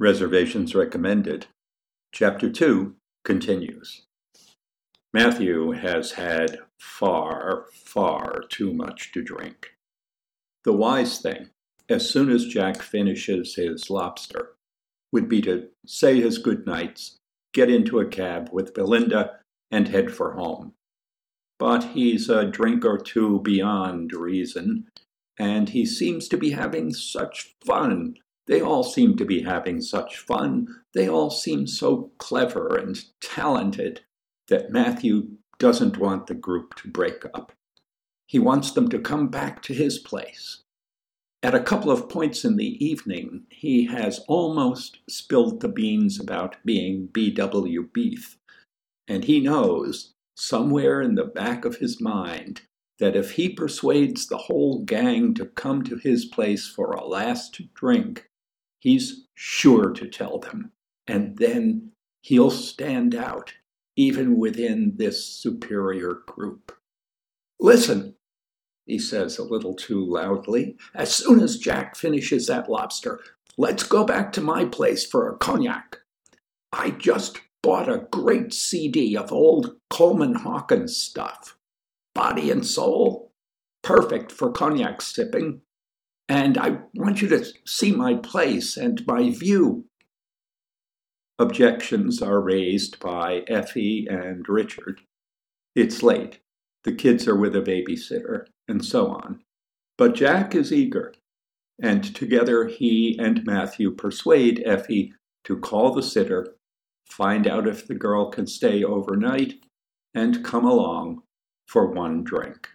Reservations recommended. Chapter 2 continues. Matthew has had far, far too much to drink. The wise thing, as soon as Jack finishes his lobster, would be to say his good nights, get into a cab with Belinda, and head for home. But he's a drink or two beyond reason, and he seems to be having such fun they all seem to be having such fun. They all seem so clever and talented that Matthew doesn't want the group to break up. He wants them to come back to his place. At a couple of points in the evening, he has almost spilled the beans about being B.W. Beaf, and he knows, somewhere in the back of his mind, that if he persuades the whole gang to come to his place for a last drink, He's sure to tell them, and then he'll stand out, even within this superior group. Listen, he says a little too loudly, as soon as Jack finishes that lobster, let's go back to my place for a cognac. I just bought a great CD of old Coleman Hawkins stuff. Body and soul, perfect for cognac sipping. And I want you to see my place and my view. Objections are raised by Effie and Richard. It's late. The kids are with a babysitter, and so on. But Jack is eager, and together he and Matthew persuade Effie to call the sitter, find out if the girl can stay overnight, and come along for one drink.